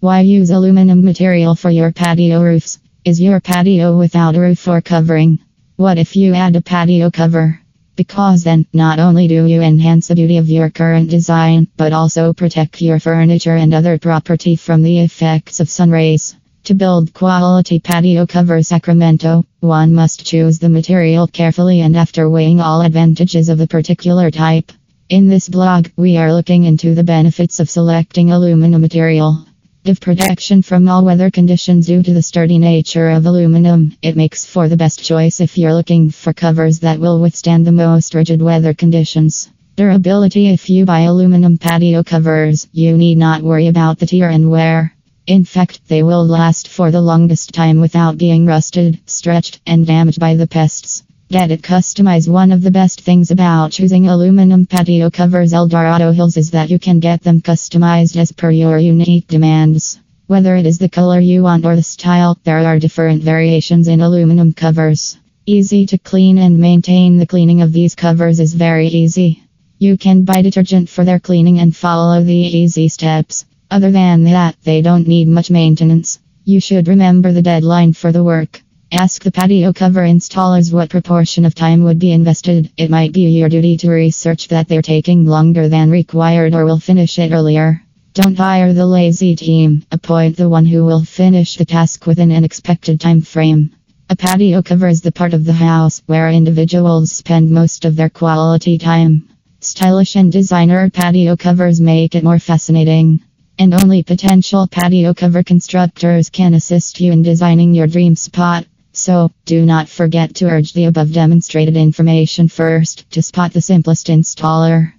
Why use aluminum material for your patio roofs? Is your patio without a roof or covering? What if you add a patio cover? Because then, not only do you enhance the beauty of your current design, but also protect your furniture and other property from the effects of sun rays. To build quality patio cover Sacramento, one must choose the material carefully and after weighing all advantages of a particular type. In this blog, we are looking into the benefits of selecting aluminum material. Give protection from all weather conditions due to the sturdy nature of aluminum. It makes for the best choice if you're looking for covers that will withstand the most rigid weather conditions. Durability If you buy aluminum patio covers, you need not worry about the tear and wear. In fact, they will last for the longest time without being rusted, stretched, and damaged by the pests. Get it customized. One of the best things about choosing aluminum patio covers El Dorado Hills is that you can get them customized as per your unique demands. Whether it is the color you want or the style, there are different variations in aluminum covers. Easy to clean and maintain the cleaning of these covers is very easy. You can buy detergent for their cleaning and follow the easy steps. Other than that, they don't need much maintenance. You should remember the deadline for the work. Ask the patio cover installers what proportion of time would be invested. It might be your duty to research that they're taking longer than required or will finish it earlier. Don't hire the lazy team. Appoint the one who will finish the task within an expected time frame. A patio cover is the part of the house where individuals spend most of their quality time. Stylish and designer patio covers make it more fascinating. And only potential patio cover constructors can assist you in designing your dream spot. So, do not forget to urge the above demonstrated information first to spot the simplest installer.